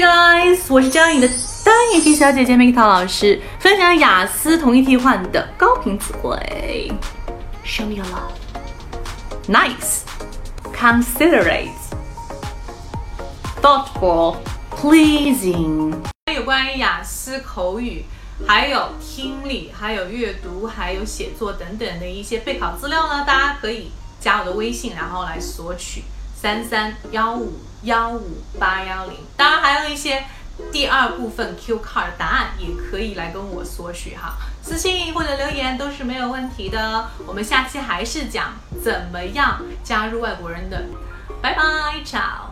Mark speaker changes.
Speaker 1: guys，我是教你的单眼皮小姐姐梅桃老师，分享雅思同义替换的高频词汇。Show me your love. Nice, considerate, thoughtful, pleasing。有关于雅思口语，还有听力，还有阅读，还有写作等等的一些备考资料呢，大家可以加我的微信，然后来索取。三三幺五幺五八幺零，当然还有一些第二部分 Q card 答案也可以来跟我索取哈，私信或者留言都是没有问题的。我们下期还是讲怎么样加入外国人的，拜拜，chow。